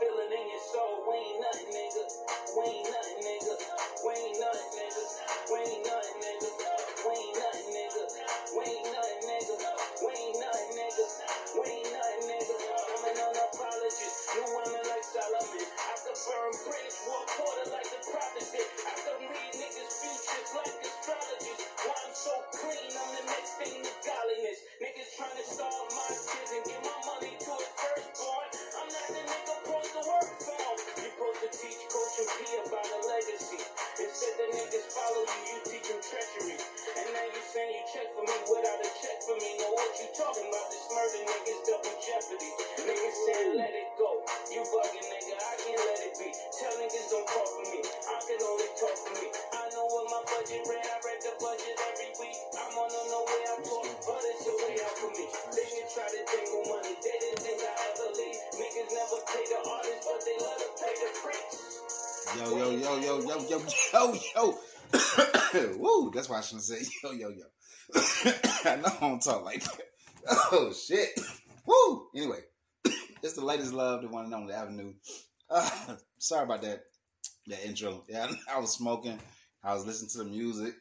feel it in your soul. We ain't nothing, nigga. We ain't nothing, Yo, yo, yo, yo, yo, yo, yo. Woo, that's why I shouldn't say yo, yo, yo. I know I don't talk like that. Oh, shit. Woo. Anyway, it's the latest love, the one and only Avenue. Uh, sorry about that, that intro. Yeah, I was smoking. I was listening to the music.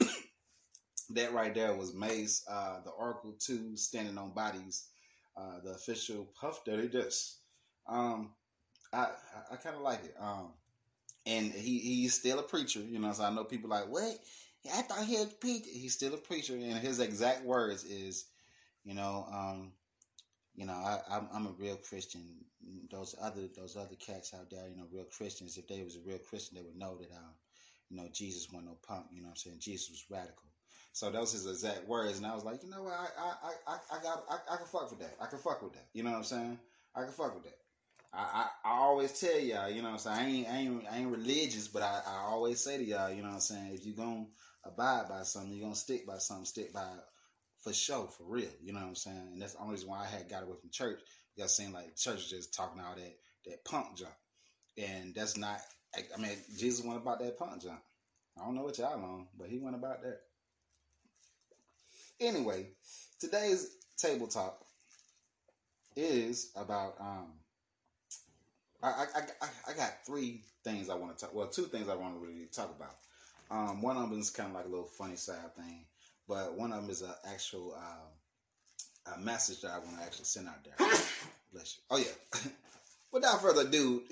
that right there was Mase, uh, the Oracle 2, Standing on Bodies, uh, the official Puff Daddy Disc. Um, I, I, I kind of like it. Um, and he he's still a preacher, you know. So I know people like, what? I thought he was a preacher. He's still a preacher, and his exact words is, you know, um, you know, I, I'm, I'm a real Christian. Those other those other cats out there, you know, real Christians. If they was a real Christian, they would know that, um, you know, Jesus wasn't no punk. You know, what I'm saying Jesus was radical. So those his exact words, and I was like, you know what, I I I, I got I, I can fuck with that. I can fuck with that. You know what I'm saying? I can fuck with that. I, I, I always tell y'all, you know what I'm saying? I ain't, I ain't, I ain't religious, but I, I always say to y'all, you know what I'm saying? If you're going to abide by something, you're going to stick by something, stick by it for sure, for real. You know what I'm saying? And that's the only reason why I had got away from church. Y'all seem like church just talking all that, that punk junk. And that's not, I mean, Jesus went about that punk junk. I don't know what y'all on, but he went about that. Anyway, today's table talk is about, um, I, I, I, I got three things I want to talk. Well, two things I want to really talk about. Um, one of them is kind of like a little funny side thing, but one of them is an actual uh, a message that I want to actually send out there. Bless you. Oh yeah. Without further ado,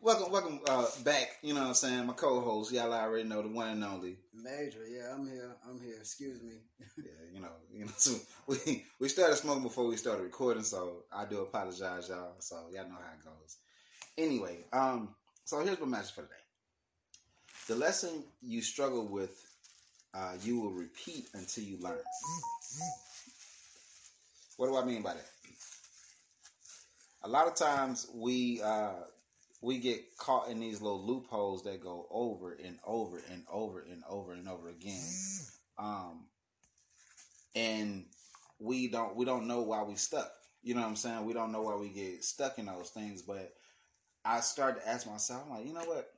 welcome, welcome uh, back. You know what I'm saying? My co-host, y'all already know the one and only. Major, yeah, I'm here. I'm here. Excuse me. yeah, you know, you know. So we we started smoking before we started recording, so I do apologize, y'all. So y'all know how it goes. Anyway, um, so here's my message for today. The lesson you struggle with, uh, you will repeat until you learn. What do I mean by that? A lot of times we uh, we get caught in these little loopholes that go over and over and over and over and over again, um, and we don't we don't know why we stuck. You know what I'm saying? We don't know why we get stuck in those things, but I started to ask myself, I'm like, you know what?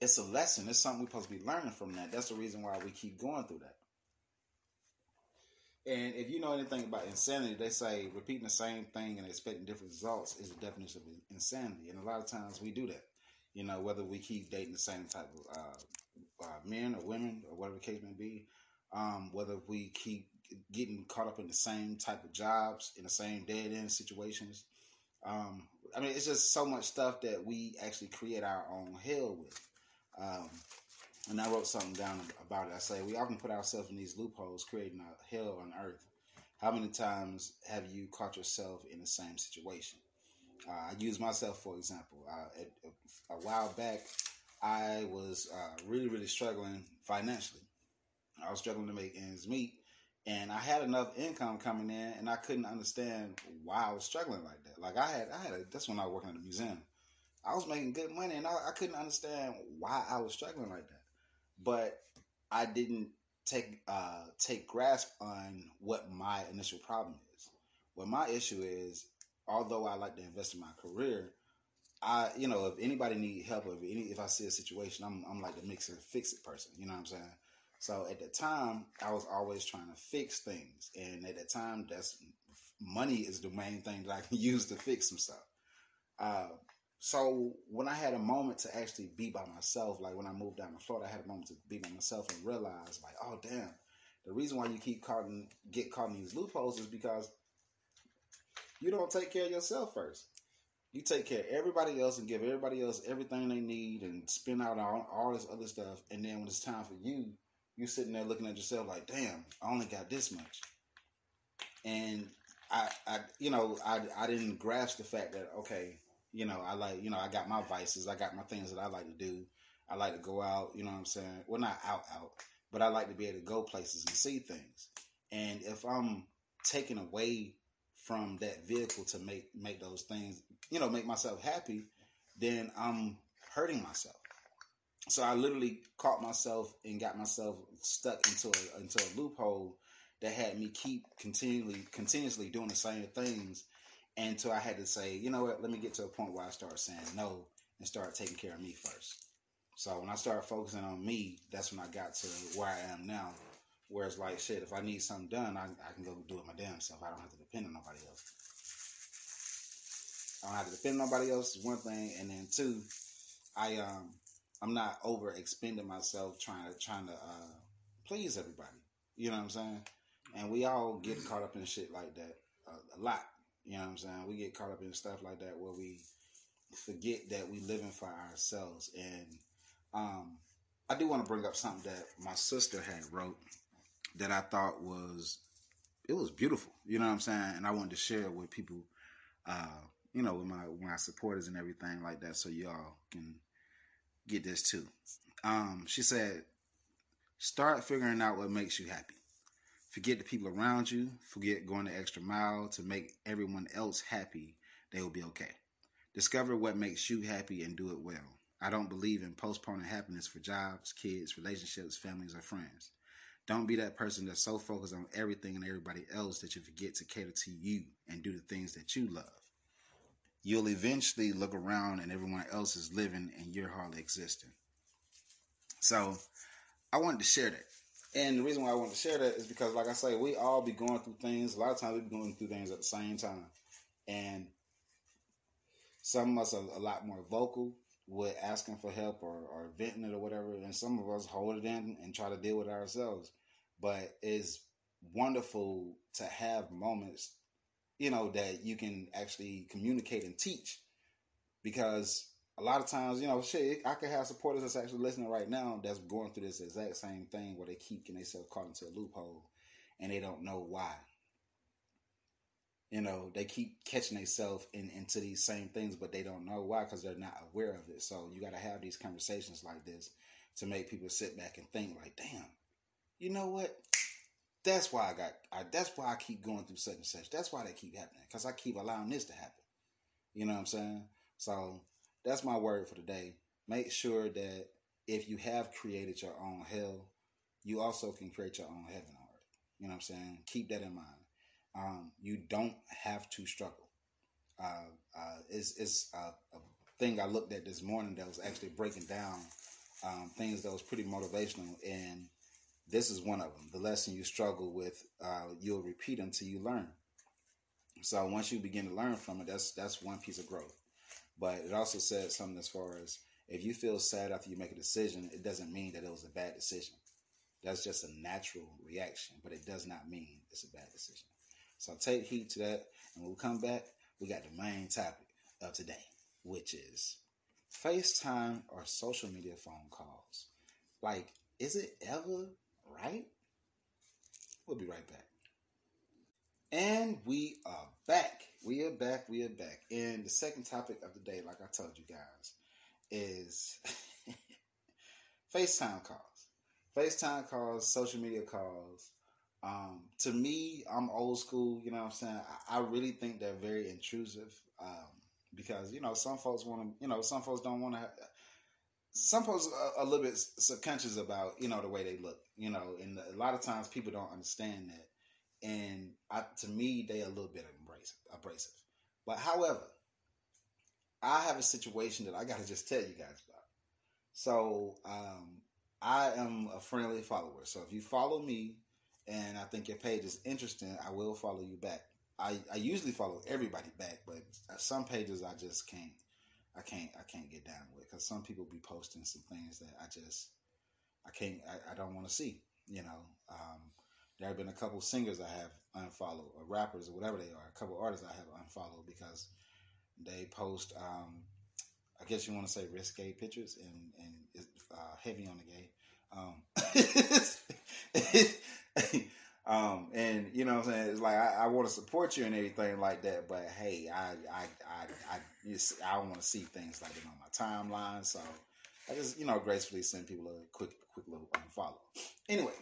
It's a lesson. It's something we're supposed to be learning from that. That's the reason why we keep going through that. And if you know anything about insanity, they say repeating the same thing and expecting different results is the definition of insanity. And a lot of times we do that. You know, whether we keep dating the same type of uh, uh, men or women or whatever the case may be, um, whether we keep getting caught up in the same type of jobs, in the same dead end situations, um, I mean, it's just so much stuff that we actually create our own hell with. Um, and I wrote something down about it. I say we often put ourselves in these loopholes, creating a hell on earth. How many times have you caught yourself in the same situation? Uh, I use myself for example. Uh, at, a while back, I was uh, really, really struggling financially. I was struggling to make ends meet, and I had enough income coming in, and I couldn't understand why I was struggling like that. Like I had, I had. A, that's when I was working at the museum. I was making good money, and I, I couldn't understand why I was struggling like that. But I didn't take uh, take grasp on what my initial problem is. What my issue is, although I like to invest in my career, I you know if anybody need help, if any if I see a situation, I'm I'm like the mix and fix it person. You know what I'm saying? So at the time, I was always trying to fix things, and at the time, that's money is the main thing that I can use to fix some stuff. Uh, so when I had a moment to actually be by myself, like when I moved down to Florida, I had a moment to be by myself and realize, like, oh damn, the reason why you keep caught in, get caught in these loopholes is because you don't take care of yourself first. You take care of everybody else and give everybody else everything they need and spend out all, all this other stuff. And then when it's time for you, you sitting there looking at yourself like, damn, I only got this much. And I, I you know, I, I didn't grasp the fact that, okay, you know, I like, you know, I got my vices. I got my things that I like to do. I like to go out, you know what I'm saying? Well, not out, out, but I like to be able to go places and see things. And if I'm taken away from that vehicle to make make those things, you know, make myself happy, then I'm hurting myself. So I literally caught myself and got myself stuck into a into a loophole that had me keep continually continuously doing the same things until I had to say, you know what, let me get to a point where I start saying no and start taking care of me first. So when I started focusing on me, that's when I got to where I am now. Whereas like shit, if I need something done, I, I can go do it my damn self. I don't have to depend on nobody else. I don't have to depend on nobody else is one thing, and then two, I um I'm not over expending myself trying to trying to uh, please everybody. You know what I'm saying? And we all get caught up in shit like that a, a lot. You know what I'm saying? We get caught up in stuff like that where we forget that we living for ourselves. And um, I do want to bring up something that my sister had wrote that I thought was it was beautiful. You know what I'm saying? And I wanted to share it with people, uh, you know, with my with my supporters and everything like that, so y'all can get this too. Um, she said, "Start figuring out what makes you happy." Forget the people around you. Forget going the extra mile to make everyone else happy. They will be okay. Discover what makes you happy and do it well. I don't believe in postponing happiness for jobs, kids, relationships, families, or friends. Don't be that person that's so focused on everything and everybody else that you forget to cater to you and do the things that you love. You'll eventually look around and everyone else is living and you're hardly existing. So I wanted to share that. And the reason why I want to share that is because, like I say, we all be going through things. A lot of times we be going through things at the same time. And some of us are a lot more vocal with asking for help or, or venting it or whatever. And some of us hold it in and try to deal with it ourselves. But it's wonderful to have moments, you know, that you can actually communicate and teach. Because a lot of times, you know, shit, I could have supporters that's actually listening right now that's going through this exact same thing where they keep getting themselves caught into a loophole and they don't know why. You know, they keep catching themselves in, into these same things, but they don't know why because they're not aware of it. So you got to have these conversations like this to make people sit back and think, like, damn, you know what? That's why I got. I, that's why I keep going through such and such. That's why they keep happening because I keep allowing this to happen. You know what I'm saying? So that's my word for today. Make sure that if you have created your own hell, you also can create your own heaven on. You know what I'm saying? Keep that in mind. Um, you don't have to struggle. Uh, uh, it's it's a, a, thing I looked at this morning that was actually breaking down um, things that was pretty motivational, and this is one of them. The lesson you struggle with, uh, you'll repeat until you learn. So once you begin to learn from it, that's that's one piece of growth. But it also said something as far as if you feel sad after you make a decision, it doesn't mean that it was a bad decision. That's just a natural reaction, but it does not mean it's a bad decision. So take heed to that. And when we come back, we got the main topic of today, which is FaceTime or social media phone calls. Like, is it ever right? We'll be right back. And we are back. We are back. We are back. And the second topic of the day, like I told you guys, is FaceTime calls. FaceTime calls, social media calls. Um, to me, I'm old school. You know what I'm saying? I, I really think they're very intrusive um, because you know some folks want to. You know some folks don't want to. Some folks are a little bit subconscious about you know the way they look. You know, and a lot of times people don't understand that and I, to me, they are a little bit abrasive, abrasive. But however, I have a situation that I got to just tell you guys about. So um, I am a friendly follower. So if you follow me and I think your page is interesting, I will follow you back. I, I usually follow everybody back, but some pages I just can't. I can't I can't get down with because some people be posting some things that I just I can't I, I don't want to see. You know, um, there have been a couple singers I have unfollowed, or rappers, or whatever they are. A couple artists I have unfollowed because they post, um, I guess you want to say risque pictures and and uh, heavy on the gay. Um, um, and you know what I'm saying? It's like I, I want to support you and everything like that, but hey, I I I I, I don't want to see things like that on my timeline. So I just you know gracefully send people a quick quick little unfollow. Anyway,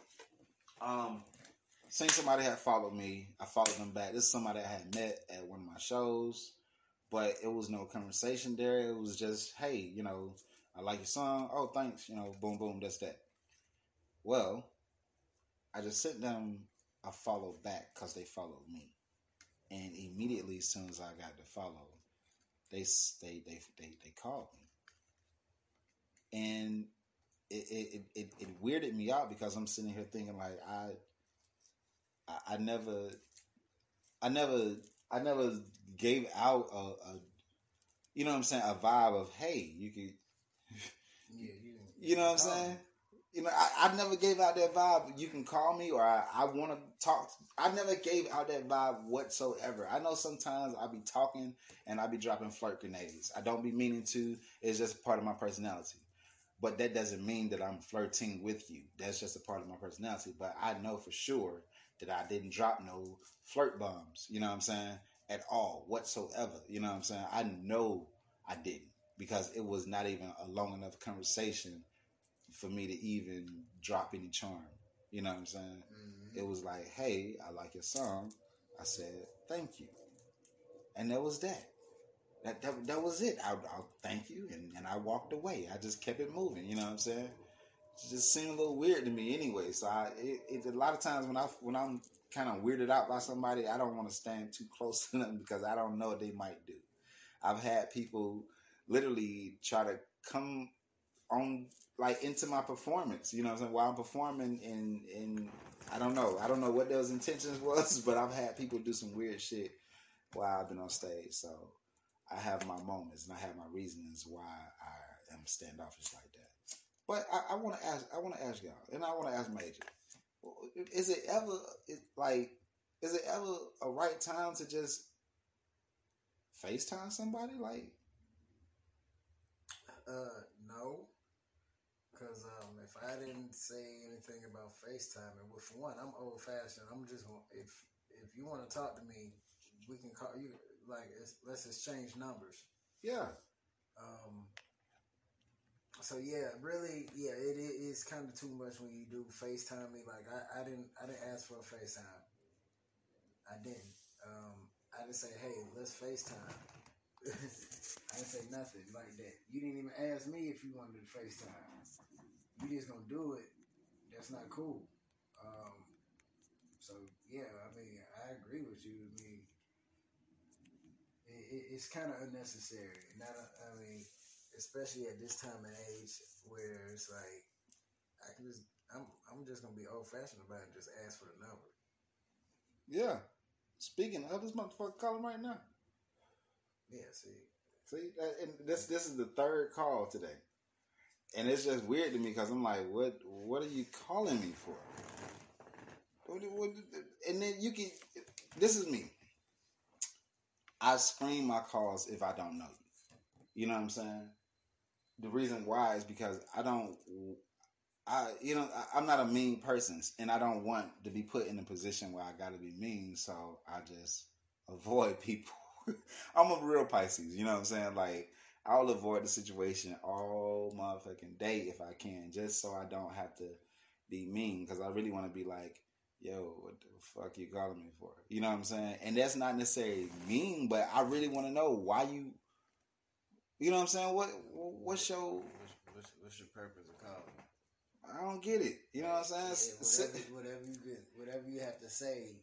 um, seen somebody had followed me. I followed them back. This is somebody I had met at one of my shows, but it was no conversation there. It was just, hey, you know, I like your song. Oh, thanks. You know, boom, boom, that's that. Well, I just sent them a follow back because they followed me, and immediately as soon as I got to follow, they they they they, they called me, and it, it it it weirded me out because I'm sitting here thinking like I I, I never I never I never gave out a, a you know what I'm saying? A vibe of hey you could Yeah, you. you know what I'm saying you know I, I never gave out that vibe you can call me or I, I want to talk I never gave out that vibe whatsoever I know sometimes I be talking and I be dropping flirt grenades I don't be meaning to it's just part of my personality but that doesn't mean that I'm flirting with you. That's just a part of my personality. But I know for sure that I didn't drop no flirt bombs, you know what I'm saying, at all, whatsoever. You know what I'm saying? I know I didn't because it was not even a long enough conversation for me to even drop any charm. You know what I'm saying? Mhm. It was like, hey, I like your song. I said, thank you. And that was that. That, that, that was it. I, I thank you, and, and I walked away. I just kept it moving. You know what I'm saying? It just seemed a little weird to me anyway. So I, it, it, a lot of times when I when I'm kind of weirded out by somebody, I don't want to stand too close to them because I don't know what they might do. I've had people literally try to come on like into my performance. You know I'm saying? While I'm performing, and and I don't know. I don't know what those intentions was, but I've had people do some weird shit while I've been on stage. So I have my moments and I have my reasons why I am standoffish like that. But I, I want to ask, I want to ask y'all, and I want to ask Major, is it ever it, like, is it ever a right time to just FaceTime somebody? Like, Uh, no. Because um, if I didn't say anything about FaceTime, and well, for one, I'm old fashioned. I'm just if if you want to talk to me, we can call you. Like, it's, let's exchange numbers. yeah, Um, so yeah, really, yeah, it, is kind of too much when you do FaceTime me. Like, I, I didn't I didn't ask for a FaceTime. I didn't. Um, I didn't say, hey, let's FaceTime. I didn't say nothing like that. You didn't even ask me if you wanted to FaceTime. You just gonna do it. That's not cool. Um, so yeah, I mean, I agree with you. I mean, it, it, it's kind of unnecessary. Not, I mean, especially at this time and age where it's like, I can just, I'm, I'm just gonna be old fashioned about it. and Just ask for the number. yeah. Speaking of this motherfucker calling right now. Yeah, see, See, and this this is the third call today, and it's just weird to me because I'm like, what what are you calling me for? And then you can. This is me. I scream my calls if I don't know you. You know what I'm saying? The reason why is because I don't. I you know I'm not a mean person, and I don't want to be put in a position where I got to be mean. So I just avoid people. I'm a real Pisces. You know what I'm saying? Like I'll avoid the situation all motherfucking day if I can, just so I don't have to be mean. Because I really want to be like, yo, what the fuck you calling me for? You know what I'm saying? And that's not necessarily mean, but I really want to know why you. You know what I'm saying? What what's your? what's, what's, what's your purpose of calling? I don't get it. You know what I'm saying? Yeah, whatever, whatever you get, whatever you have to say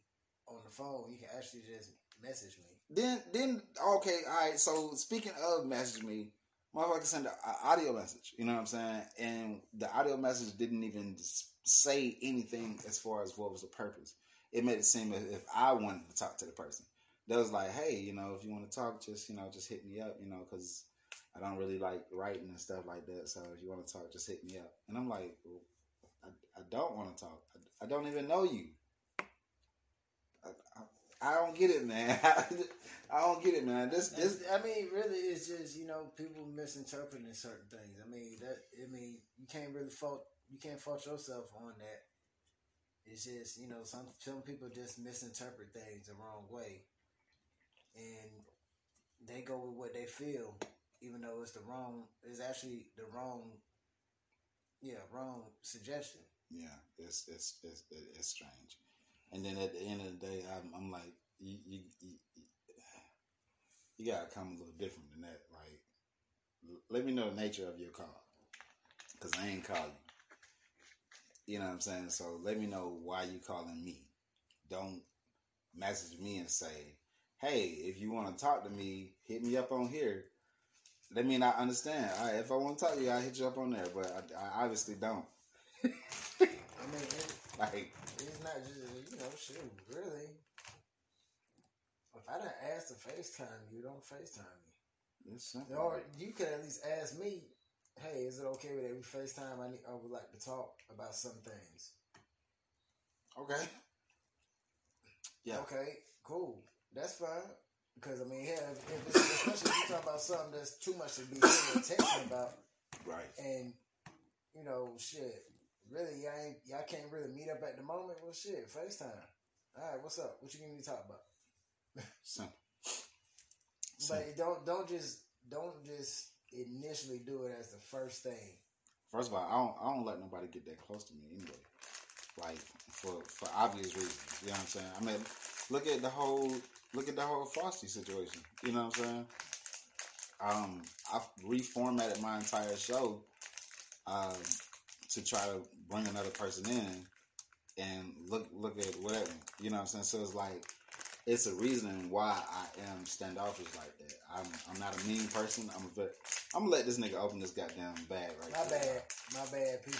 on the phone, you can actually just message me. Then then okay, all right. So speaking of message me, motherfucker sent an audio message. You know what I'm saying? And the audio message didn't even say anything as far as what was the purpose. It made it seem as if I wanted to talk to the person. That was like, hey, you know, if you want to talk, just you know, just hit me up, you know, because I don't really like writing and stuff like that. So if you want to talk, just hit me up. And I'm like, well, I, I don't want to talk. I, I don't even know you. I, I, don't get it, man. I don't get it, man. This this. I mean, really, it's just you know people misinterpreting certain things. I mean that. I mean, you can't really fault. You can't fault yourself on that. It's just you know some some people just misinterpret things the wrong way, and they go with what they feel, even though it's the wrong. It's actually the wrong. Yeah, wrong suggestion. yeah, it's it's it's it's strange. And then at the end of the day, I'm, I'm like, you, you, you, you gotta come a little different than that. Like, let me know the nature of your call, cause I ain't call you. You know what I'm saying? So let me know why you calling me. Don't message me and say, "Hey, if you want to talk to me, hit me up on here." Let me not understand. If I want to talk to you, I hit you up on there, but I, I obviously don't. I mean, Like, It's not just you know, shoot, really. If I didn't ask to FaceTime you, don't FaceTime me. it's. Or you could at least ask me, hey, is it okay with every FaceTime? I need, I would like to talk about some things. Okay. Yeah. Okay, cool. That's fine. Because I mean, yeah, if, if it's, especially if you talk about something that's too much to be paying attention about, Right. and you know, shit, really, y'all ain't, y'all can't really meet up at the moment. Well, shit, FaceTime. All right, what's up? What you need me to talk about? Simple. Simple. But don't don't just don't just initially do it as the first thing. First of all, I don't I don't let nobody get that close to me anyway. Like for for obvious reasons. You know what I'm saying? I mean, look at the whole look at the whole Frosty situation. You know what I'm saying? Um, I've reformatted my entire show um, to try to bring another person in and look look at whatever. You know what I'm saying? So it's like it's a reason why I am standoffish like that. I'm I'm not a mean person. I'm a very, I'm gonna let this nigga open this goddamn bag right My there. bad, my bad, people.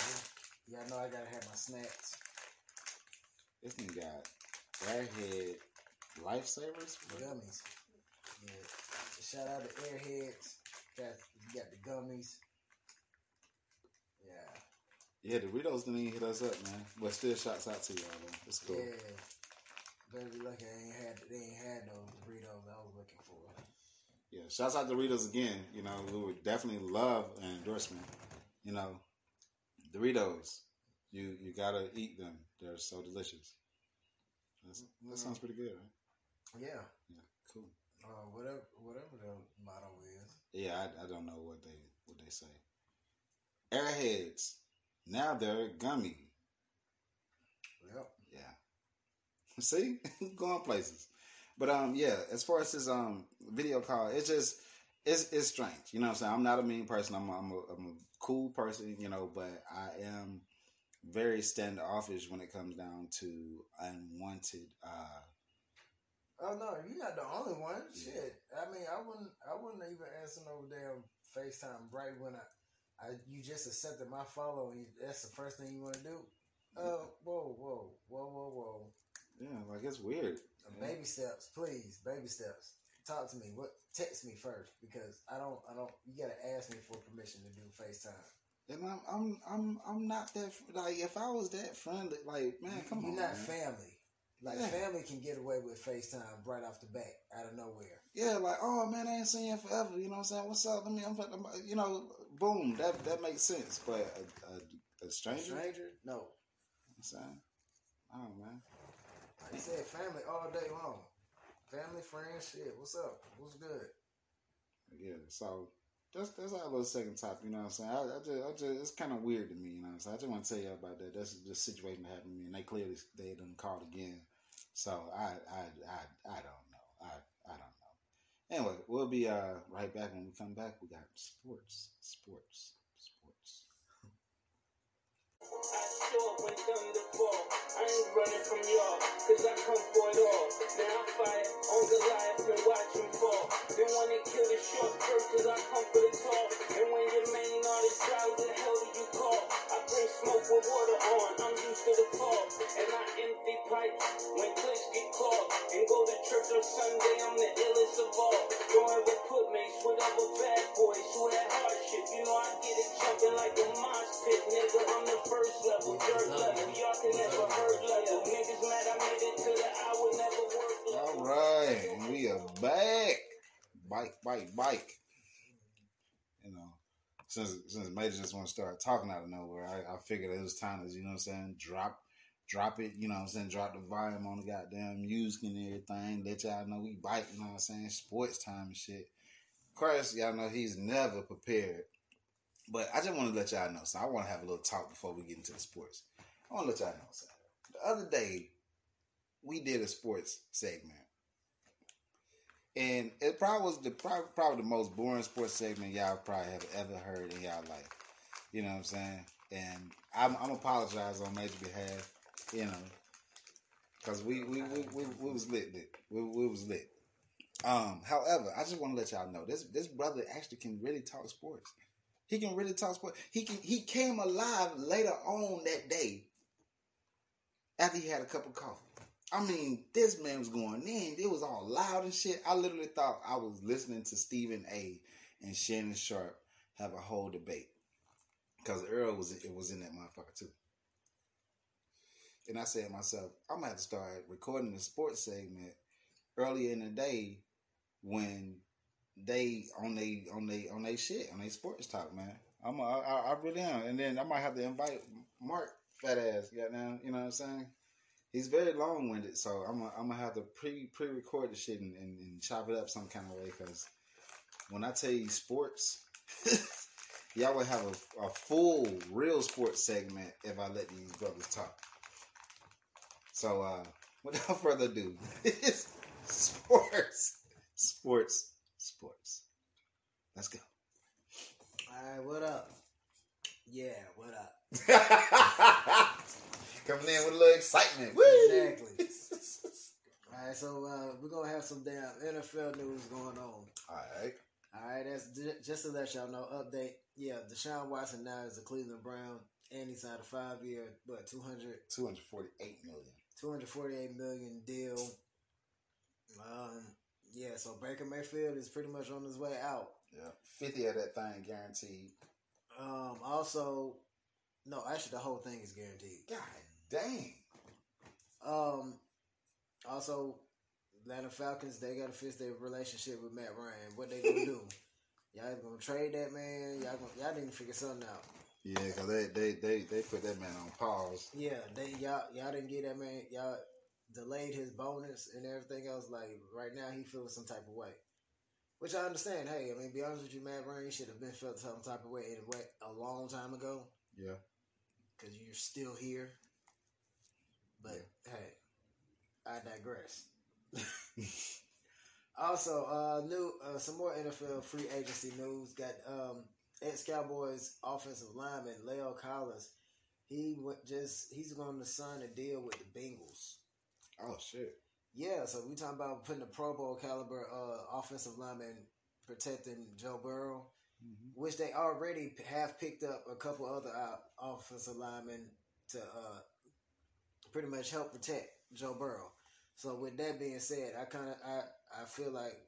Y'all know I gotta have my snacks. This nigga got airhead lifesavers. Gummies. Yeah. Shout out to Airheads. Got you got the gummies. Yeah. Doritos didn't even hit us up, man. But still, shouts out to y'all. Though. It's cool. Yeah. Better be lucky I ain't had they ain't had those Doritos I was looking for. Yeah, shouts out to Doritos again. You know, we would definitely love an endorsement. You know, Doritos, you you gotta eat them. They're so delicious. That's, that sounds pretty good, right? Yeah. Yeah, cool. Uh, whatever whatever the motto is. Yeah, I, I don't know what they what they say. Airheads, now they're gummy. Yep. Yeah. See, going places. But um, yeah. As far as this um video call, it's just it's it's strange. You know what I'm saying? I'm not a mean person. I'm a, I'm a, I'm a cool person. You know, but I am very standoffish when it comes down to unwanted. uh Oh no, you're not the only one. Yeah. Shit. I mean, I wouldn't. I wouldn't even answer no damn FaceTime right when I, I you just accepted my follow and that's the first thing you want to do. Oh, whoa, whoa, whoa, whoa, whoa. Yeah, like it's weird. Uh, Yeah. Baby steps, please. Baby steps. Talk to me. What? Text me first because I don't. I don't. You gotta ask me for permission to do FaceTime. And I'm I'm I'm I'm not that like if I was that friendly, like man, come You're on, not man. family. Like Yeah. family can get away with FaceTime right off the bat, out of nowhere. Yeah, like, oh man, I ain't seen you forever. You know what I'm saying? What's up? Let me, I'm, I'm, you know, boom, that that makes sense. But a, a, a stranger, Stranger? No. I'm saying? Oh man, Like you said, family all day long. Family, friends, shit. What's up? What's good? yeah. So that's that's our little second topic. You know what I'm saying? I, I just, I just, it's kind of weird to me. You know what I'm saying? I just want to tell you about that. That's just a situation that happened to me, and they clearly they done called again. So I, I, I, I don't know. I, I don't know. Anyway, we'll be uh right back when we come back. We got sports, sports, sports. I sure when thunder fall. I ain't running from y'all, cause I come for it all. Now I fire on Goliath just want to start talking out of nowhere, I, I figured it was time to, you know what I'm saying, drop drop it, you know what I'm saying, drop the volume on the goddamn music and everything, let y'all know we bite, you know what I'm saying, sports time and shit. Of course, y'all know he's never prepared. But I just want to let y'all know. So I want to have a little talk before we get into the sports. I want to let y'all know something. The other day, we did a sports segment. And it probably was the probably the most boring sports segment y'all probably have ever heard in y'all life. You know what I'm saying? And I'm, I'm apologize on major behalf. You know, because we we, we, we we was lit, lit. We, we was lit. Um, however, I just want to let y'all know this this brother actually can really talk sports. He can really talk sports. He can he came alive later on that day after he had a cup of coffee. I mean, this man was going in. It was all loud and shit. I literally thought I was listening to Stephen A. and Shannon Sharpe have a whole debate because Earl was it was in that motherfucker too. And I said to myself, I'm gonna have to start recording the sports segment earlier in the day when they on they on they on they shit on they sports talk, man. I'm a, I, I really am, and then I might have to invite Mark fat ass. Goddamn, you know what I'm saying? He's very long winded, so I'm gonna, I'm gonna have to pre pre record the shit and, and, and chop it up some kind of way. Because when I tell you sports, y'all would have a, a full real sports segment if I let these brothers talk. So uh, without further ado, it's sports, sports, sports. Let's go. All right, what up? Yeah, what up? Coming in with a little excitement. Woo! Exactly. All right, so uh, we're gonna have some damn NFL news going on. All right. All right, that's just to let y'all know. Update. Yeah, Deshaun Watson now is a Cleveland Brown, and he signed a five-year, but 200, 248 million. 248 million deal. Um, yeah, so Baker Mayfield is pretty much on his way out. Yeah. 50 of that thing guaranteed. Um, also, no, actually, the whole thing is guaranteed. God dang. Um, also, Atlanta Falcons they gotta fix their relationship with Matt Ryan. What they gonna do? Y'all gonna trade that man? Y'all gonna, y'all need to figure something out. Yeah, because they, they, they, they put that man on pause. Yeah, they y'all y'all didn't get that man. Y'all delayed his bonus and everything else. Like right now, he feels some type of way, which I understand. Hey, I mean, be honest with you, Matt Ryan should have been felt some type of way in a way a long time ago Yeah. because you're still here. But hey, I digress. also, uh, new uh, some more NFL free agency news. Got um, ex Cowboys offensive lineman La'el Collins. He went just he's going to sign a deal with the Bengals. Oh, shit. Yeah, so we talking about putting a Pro Bowl caliber uh, offensive lineman protecting Joe Burrow, Mm-hmm. which they already have picked up a couple other uh, offensive linemen to uh, pretty much help protect Joe Burrow. So with that being said, I kind of I, I feel like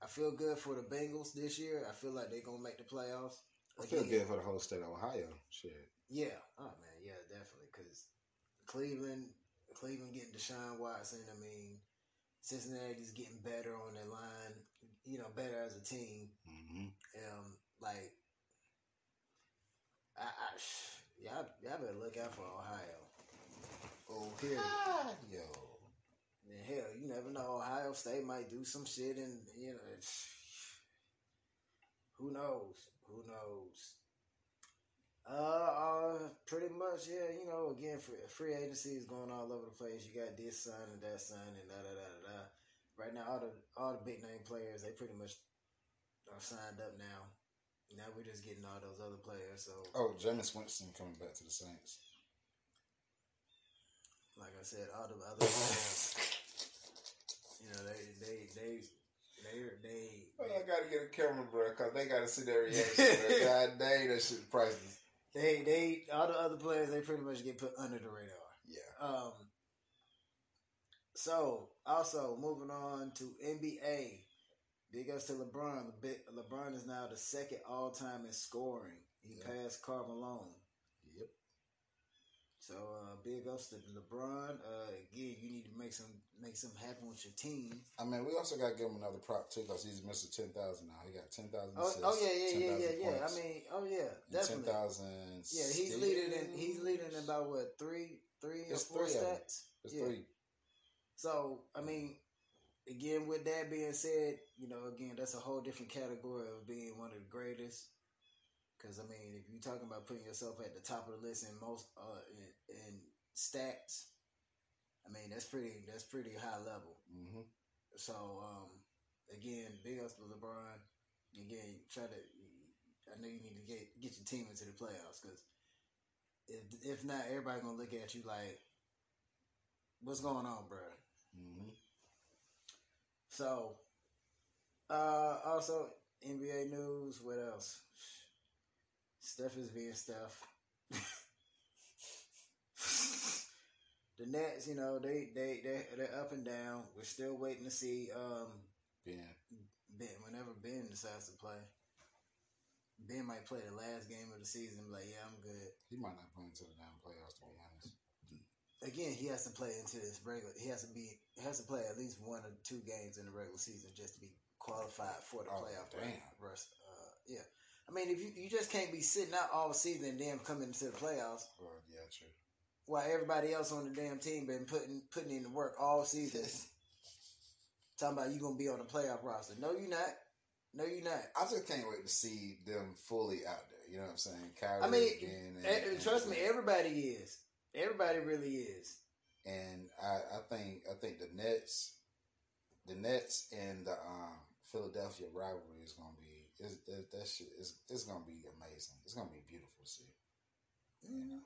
I feel good for the Bengals this year. I feel like they're gonna make the playoffs. I feel Again, good for the whole state of Ohio. Shit. Yeah. Oh man. Yeah. Definitely. Because Cleveland, Cleveland getting Deshaun Watson. I mean, Cincinnati's getting better on their line. You know, better as a team. Mm-hmm. Um, like, I, I y'all, y'all better look out for Ohio. Oh, period. Yo. And hell, you never know. Ohio State might do some shit, and you know, who knows? Who knows? Uh, uh, pretty much, yeah. You know, again, free, free agency is going all over the place. You got this sign and that sign and da da da da. Right now, all the all the big name players, they pretty much are signed up now. Now we're just getting all those other players. So, Oh, Jameis Winston coming back to the Saints. Like I said, all the other players, you know, they they they they they. Well, I gotta get a camera, bro, because they gotta see their reaction. God dang, that shit priceless. They they all the other players they pretty much get put under the radar. Yeah. Um. So also moving on to NBA, big ups to LeBron. Le- LeBron is now the second all time in scoring. He Yeah. passed Karl Malone. So uh, big ups to LeBron. Uh, again, you need to make some make something happen with your team. I mean, we also got to give him another prop too because he's Mister Ten Thousand now. He got ten thousand. Oh, oh yeah, yeah, yeah, yeah, yeah. I mean, oh yeah, ten definitely. thousand. Yeah, he's leading in he's leading in about what three three or It's four three stats. It's yeah. three. So I mean, again, with that being said, you know, again, that's a whole different category of being one of the greatest. Because I mean, if you're talking about putting yourself at the top of the list in most uh in, in stats, I mean that's pretty that's pretty high level. Mm-hmm. So um, again, big ups to LeBron. Again, try to. I know you need to get get your team into the playoffs because if if not, everybody gonna look at you like, "What's going on, bro?" Mm-hmm. So, uh, also NBA news. What else? Steph is being Steph. the Nets, you know, they they they they're up and down. We're still waiting to see um Ben. Ben whenever Ben decides to play. Ben might play the last game of the season. Like, yeah, I'm good. He might not play until the damn playoffs. To be honest. Again, he has to play into this regular. He has to be. He has to play at least one or two games in the regular season just to be qualified for the Oh, playoff. damn. Rest, uh, yeah. I mean, if you you just can't be sitting out all season and then coming into the playoffs Well, yeah, true. while everybody else on the damn team been putting putting in the work all season. Talking about you gonna be on the playoff roster? No, you're not. No, you're not. I just can't wait to see them fully out there. You know what I'm saying? Kyrie I mean, again, and- eh, and- trust me, everybody is. Everybody really is. and I, I think I think the Nets, the Nets and the um, Philadelphia rivalry is gonna be is that, that shit is it's gonna be amazing. It's gonna be beautiful to see. You know,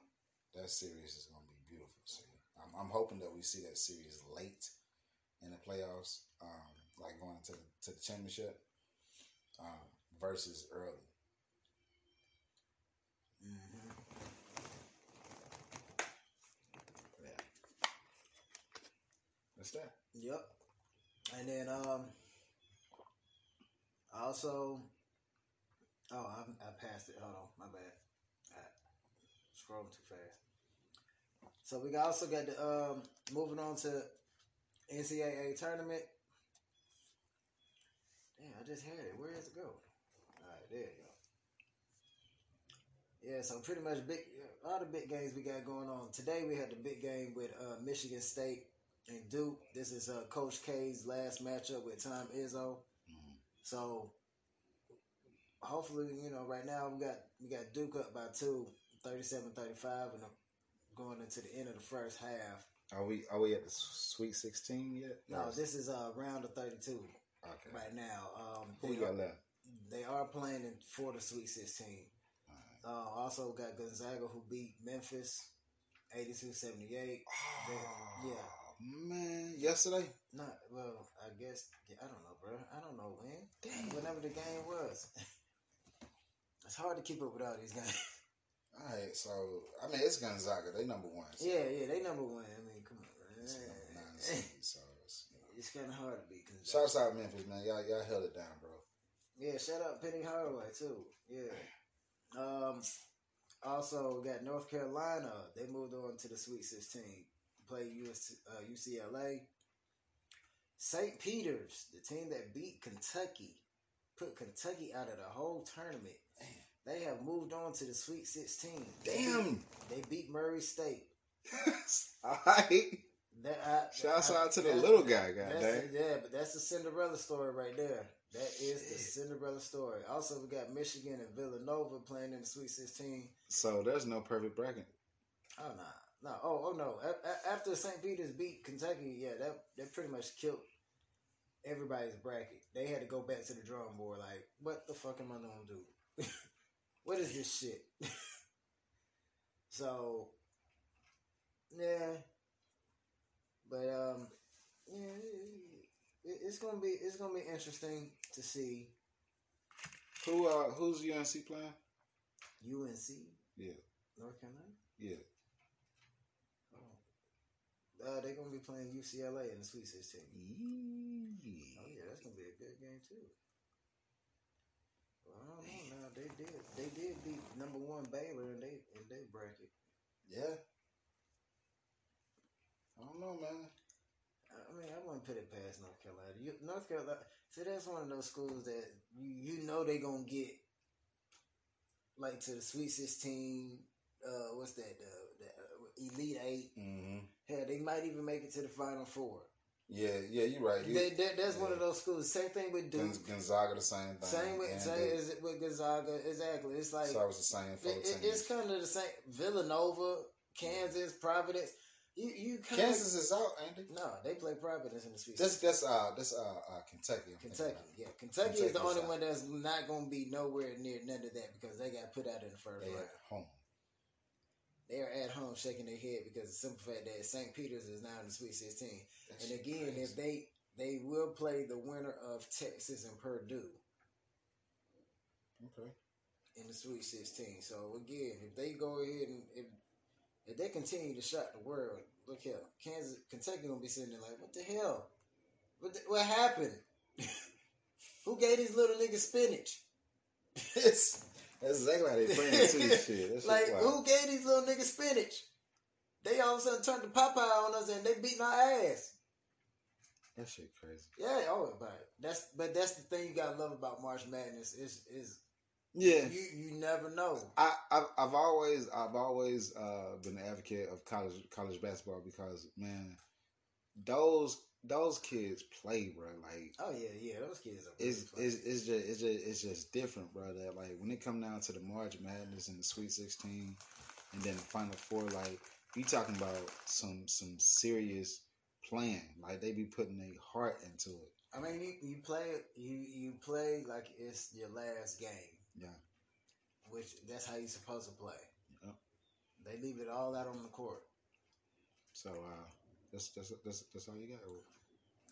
that series is gonna be beautiful to see. I'm, I'm hoping that we see that series late in the playoffs, um, like going to to the championship, um, versus early. hmm Yeah, that's that. Yep. And then um also oh I, I passed it. Hold on, my bad. Scrolling too fast. So we also got the um moving on to NCAA tournament. Damn, I just had it. Where does it go? All right, there you go. Yeah, so pretty much big all the big games we got going on today. We had the big game with uh, Michigan State and Duke. This is uh, Coach K's last matchup with Tom Izzo. Mhm. So hopefully, you know, right now we got we got Duke up by two, 37-35, and going into the end of the first half. Are we are we at the Sweet Sixteen yet? No, this is uh round of thirty two okay. right now. Um, Who got are, left? they are playing in for the Sweet Sixteen. Right. Uh, also got Gonzaga who beat Memphis 82-78. Oh, yeah. man. Yesterday? Not well, I guess I don't know, bro. I don't know when. Damn, whenever the game was. it's hard to keep up with all these games. All right, so I mean it's Gonzaga. They number one. So yeah, yeah, they number one. I mean, come on, it's number nine seed, so it's, you know. It's kind of hard to beat. Shouts out Memphis, man. Y'all y'all held it down, bro. Yeah, shout out Penny Hardaway too. Yeah. Um. Also got North Carolina. They moved on to the Sweet Sixteen. Play US, uh, UCLA. St. Peter's, the team that beat Kentucky, put Kentucky out of the whole tournament. They have moved on to the Sweet Sixteen. They Damn. beat, they beat Murray State. All right. That, I, Shouts I- out to the little guy, That's goddamn. yeah, but that's the Cinderella story right there. That is the Cinderella story. Also, we got Michigan and Villanova playing in the Sweet Sixteen. So there's no perfect bracket. Oh no, no, oh oh no. A- a- after St. Peter's beat Kentucky, yeah, that that pretty much killed everybody's bracket. They had to go back to the drawing board. Like, what the fuck am I gonna do? what is this shit? so, yeah, but um, yeah, it, it's gonna be it's gonna be interesting to see Who uh who's UNC playing? UNC Yeah, North Carolina. yeah. Oh. Uh, they're gonna be playing UCLA in the Sweet Sixteen. Oh Yeah. yeah, that's gonna be a good game too. I don't know now. They did they did beat number one Baylor in they in they bracket. Yeah. I don't know, man. I mean, I wouldn't put it past North Carolina. You, North Carolina, see, that's one of those schools that you, you know they're gonna get like to the Sweet Sixteen. Uh, what's that? The, the uh, Elite Eight. Mm-hmm. Hell, they might even make it to the Final Four. Yeah, yeah, you're right. They, that, that's one of those schools. Same thing with Duke. Gonzaga, the same thing. Same with And same as it with Gonzaga. Exactly. It's like so I was the same it, it- it's kind of the same. Villanova, Kansas, Providence. You you Kansas is out, Andy. no, they play Providence in the Sweet That's that's uh that's uh, uh Kentucky. I'm Kentucky, yeah, Kentucky, is the only out. one that's not going to be nowhere near none of that because they got put out in the first They round. home. They are at home shaking their head because the simple fact that St. Peter's is now in the Sweet Sixteen. That And again, crazy. if they they will play the winner of Texas and Purdue okay, in the Sweet Sixteen. So again, if they go ahead and if if they continue to shock the world, look here, Kansas, Kentucky gonna be sitting there like, what the hell? What the, what happened? Who gave these little niggas spinach? it's, that's exactly how they playing too. shit, That shit like who gave these little niggas spinach? They all of a sudden turned to Popeye on us and they beating our ass. That shit crazy. Yeah, oh, but that's but that's the thing you gotta love about March Madness is is Yeah, you you never know. I, I've, I've always I've always uh, been an advocate of college college basketball because man, those those kids play, bro. Like Oh yeah, yeah, those kids are. really it's it's, it's just it's just it's just different, bro. That like when it come down to the March Madness and the Sweet Sixteen, and then the Final Four, like you talking about some some serious playing. Like they be putting their heart into it. I mean, you, you play you you play like it's your last game. Yeah. Which that's how you're supposed to play. Yep. They leave it all out on the court. So uh, that's that's that's that's all you got.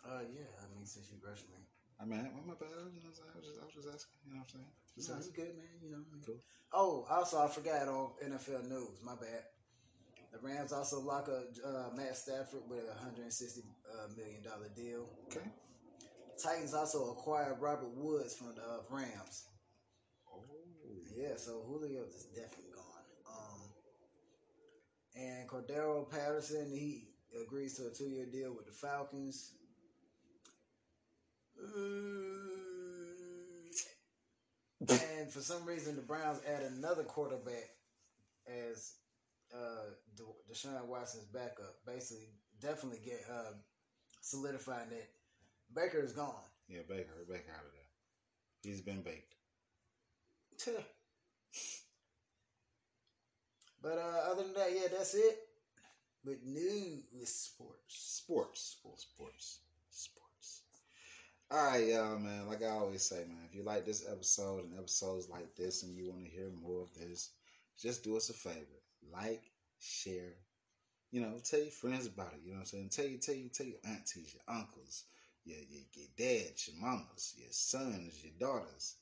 Uh, yeah. I mean, since you brushed me, I mean, my bad. You know, I'm? I was just I was just asking. You know what I'm saying? Just no, you good, man. You know. what I mean? Cool. Oh, also I forgot on NFL news. My bad. The Rams also lock up uh, Matt Stafford with a 160 uh, million dollar deal. Okay. Titans also acquired Robert Woods from the uh, Rams. Oh. Yeah, so Julio is definitely gone. Um, and Cordarrelle Patterson, he agrees to a two year deal with the Falcons. and for some reason, the Browns add another quarterback as uh, De- Deshaun Watson's backup. Basically, definitely get uh, solidifying that Baker is gone. Yeah, Baker, Baker out of there. He's been baked. but uh, other than that, yeah, that's it. With news sports. Sports, sports, sports, sports. All right, y'all, man. Like I always say, man, if you like this episode and episodes like this, and you want to hear more of this, just do us a favor: like, share. You know, tell your friends about it. You know what I'm saying? Tell you, tell you, tell your aunties, your uncles, your your, your dads, your mamas, your sons, your daughters,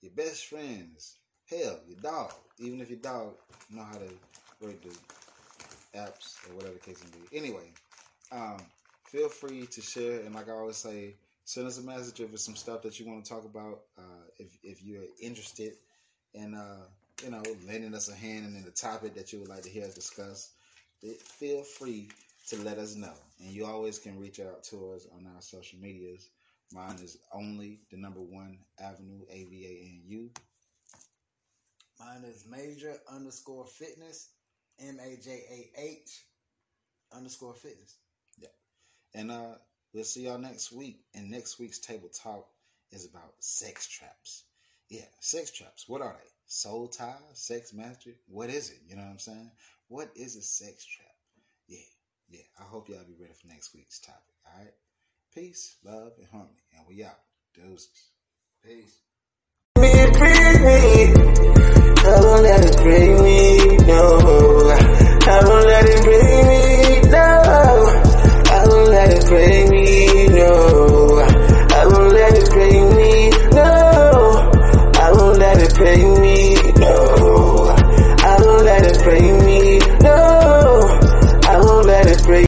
your best friends. Hell, your dog. Even if your dog know how to work the apps or whatever the case may be. Anyway, um, feel free to share and like I always say, send us a message if it's some stuff that you want to talk about. Uh, if if you're interested in uh, you know lending us a hand and in the topic that you would like to hear us discuss, feel free to let us know. And you always can reach out to us on our social medias. Mine is only the number one Avenue A V A N U. Mine is major underscore fitness, M A J A H underscore fitness. Yeah. And uh, we'll see y'all next week. And next week's table talk is about sex traps. Yeah, sex traps. What are they? Soul tie, sex mastery. What is it? You know what I'm saying? What is a sex trap? Yeah, yeah. I hope y'all be ready for next week's topic. All right. Peace, love, and harmony. And we out. Deuces. Peace.